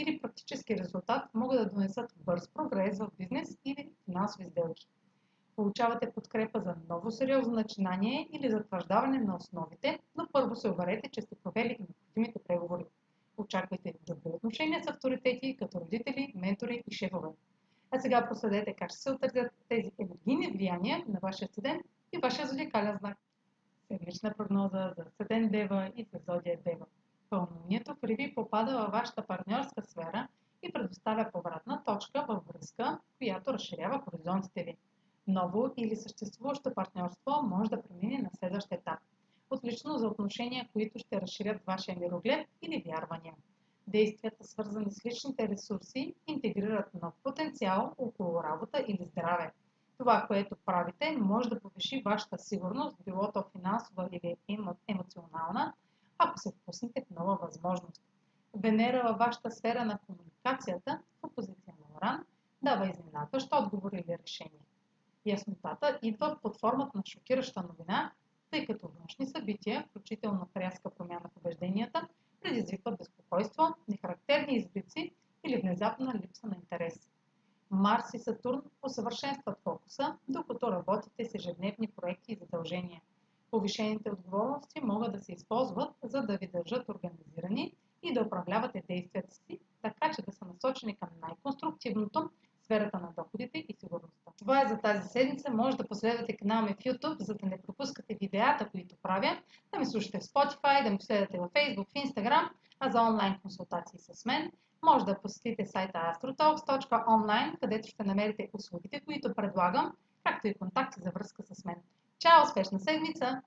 или практически резултат могат да донесат бърз прогрес в бизнес или финансови сделки. Получавате подкрепа за ново сериозно начинание или затвърждаване на основите, но първо се уверете, че сте провели необходимите преговори. Очаквайте добри отношения с авторитети, като родители, ментори и шефове. А сега проследете как ще се отразят тези енергийни влияния на вашия студент и вашия зодиакален знак. Седмична прогноза за Седен Дева и за Зодия Дева. Пълнолунието в Риби попада във вашата партньорска сфера и предоставя повратна точка във връзка, която разширява хоризонтите ви. Ново или съществуващо партньорство може да премине на следващ етап. Отлично за отношения, които ще разширят вашия мироглед или вярвания. Действията, свързани с личните ресурси, интегрират нов потенциал около работа или здраве. Това, което правите, може да повиши вашата сигурност, било то финансова или емоционална, ако се впуснете в нова възможност. Венера във вашата сфера на комуникацията в опозиция на Оран дава изненадващ отговор или решение. Яснотата идва под формата на шокираща новина, тъй като външни събития, включително рязка промяна в убежденията, предизвикват безпокойство, нехарактерни изблици или внезапна липса на интерес. Марс и Сатурн усъвършенстват фокуса, докато работите с ежедневни проекти и задължения. Повишените отговорности могат да се използват, за да ви държат организирани и да управлявате действията си, така че да са насочени към най-конструктивното сферата на доходите и сигурността. Това е за тази седмица. Може да последвате канала ми в YouTube, за да не пропускате видеята, които правя, да ме слушате в Spotify, да ме последвате в Facebook, в Instagram, а за онлайн консултации с мен може да посетите сайта astrotalks.online, където ще намерите услугите, които предлагам, както и контакти за връзка с мен. Чао! Успешна седмица!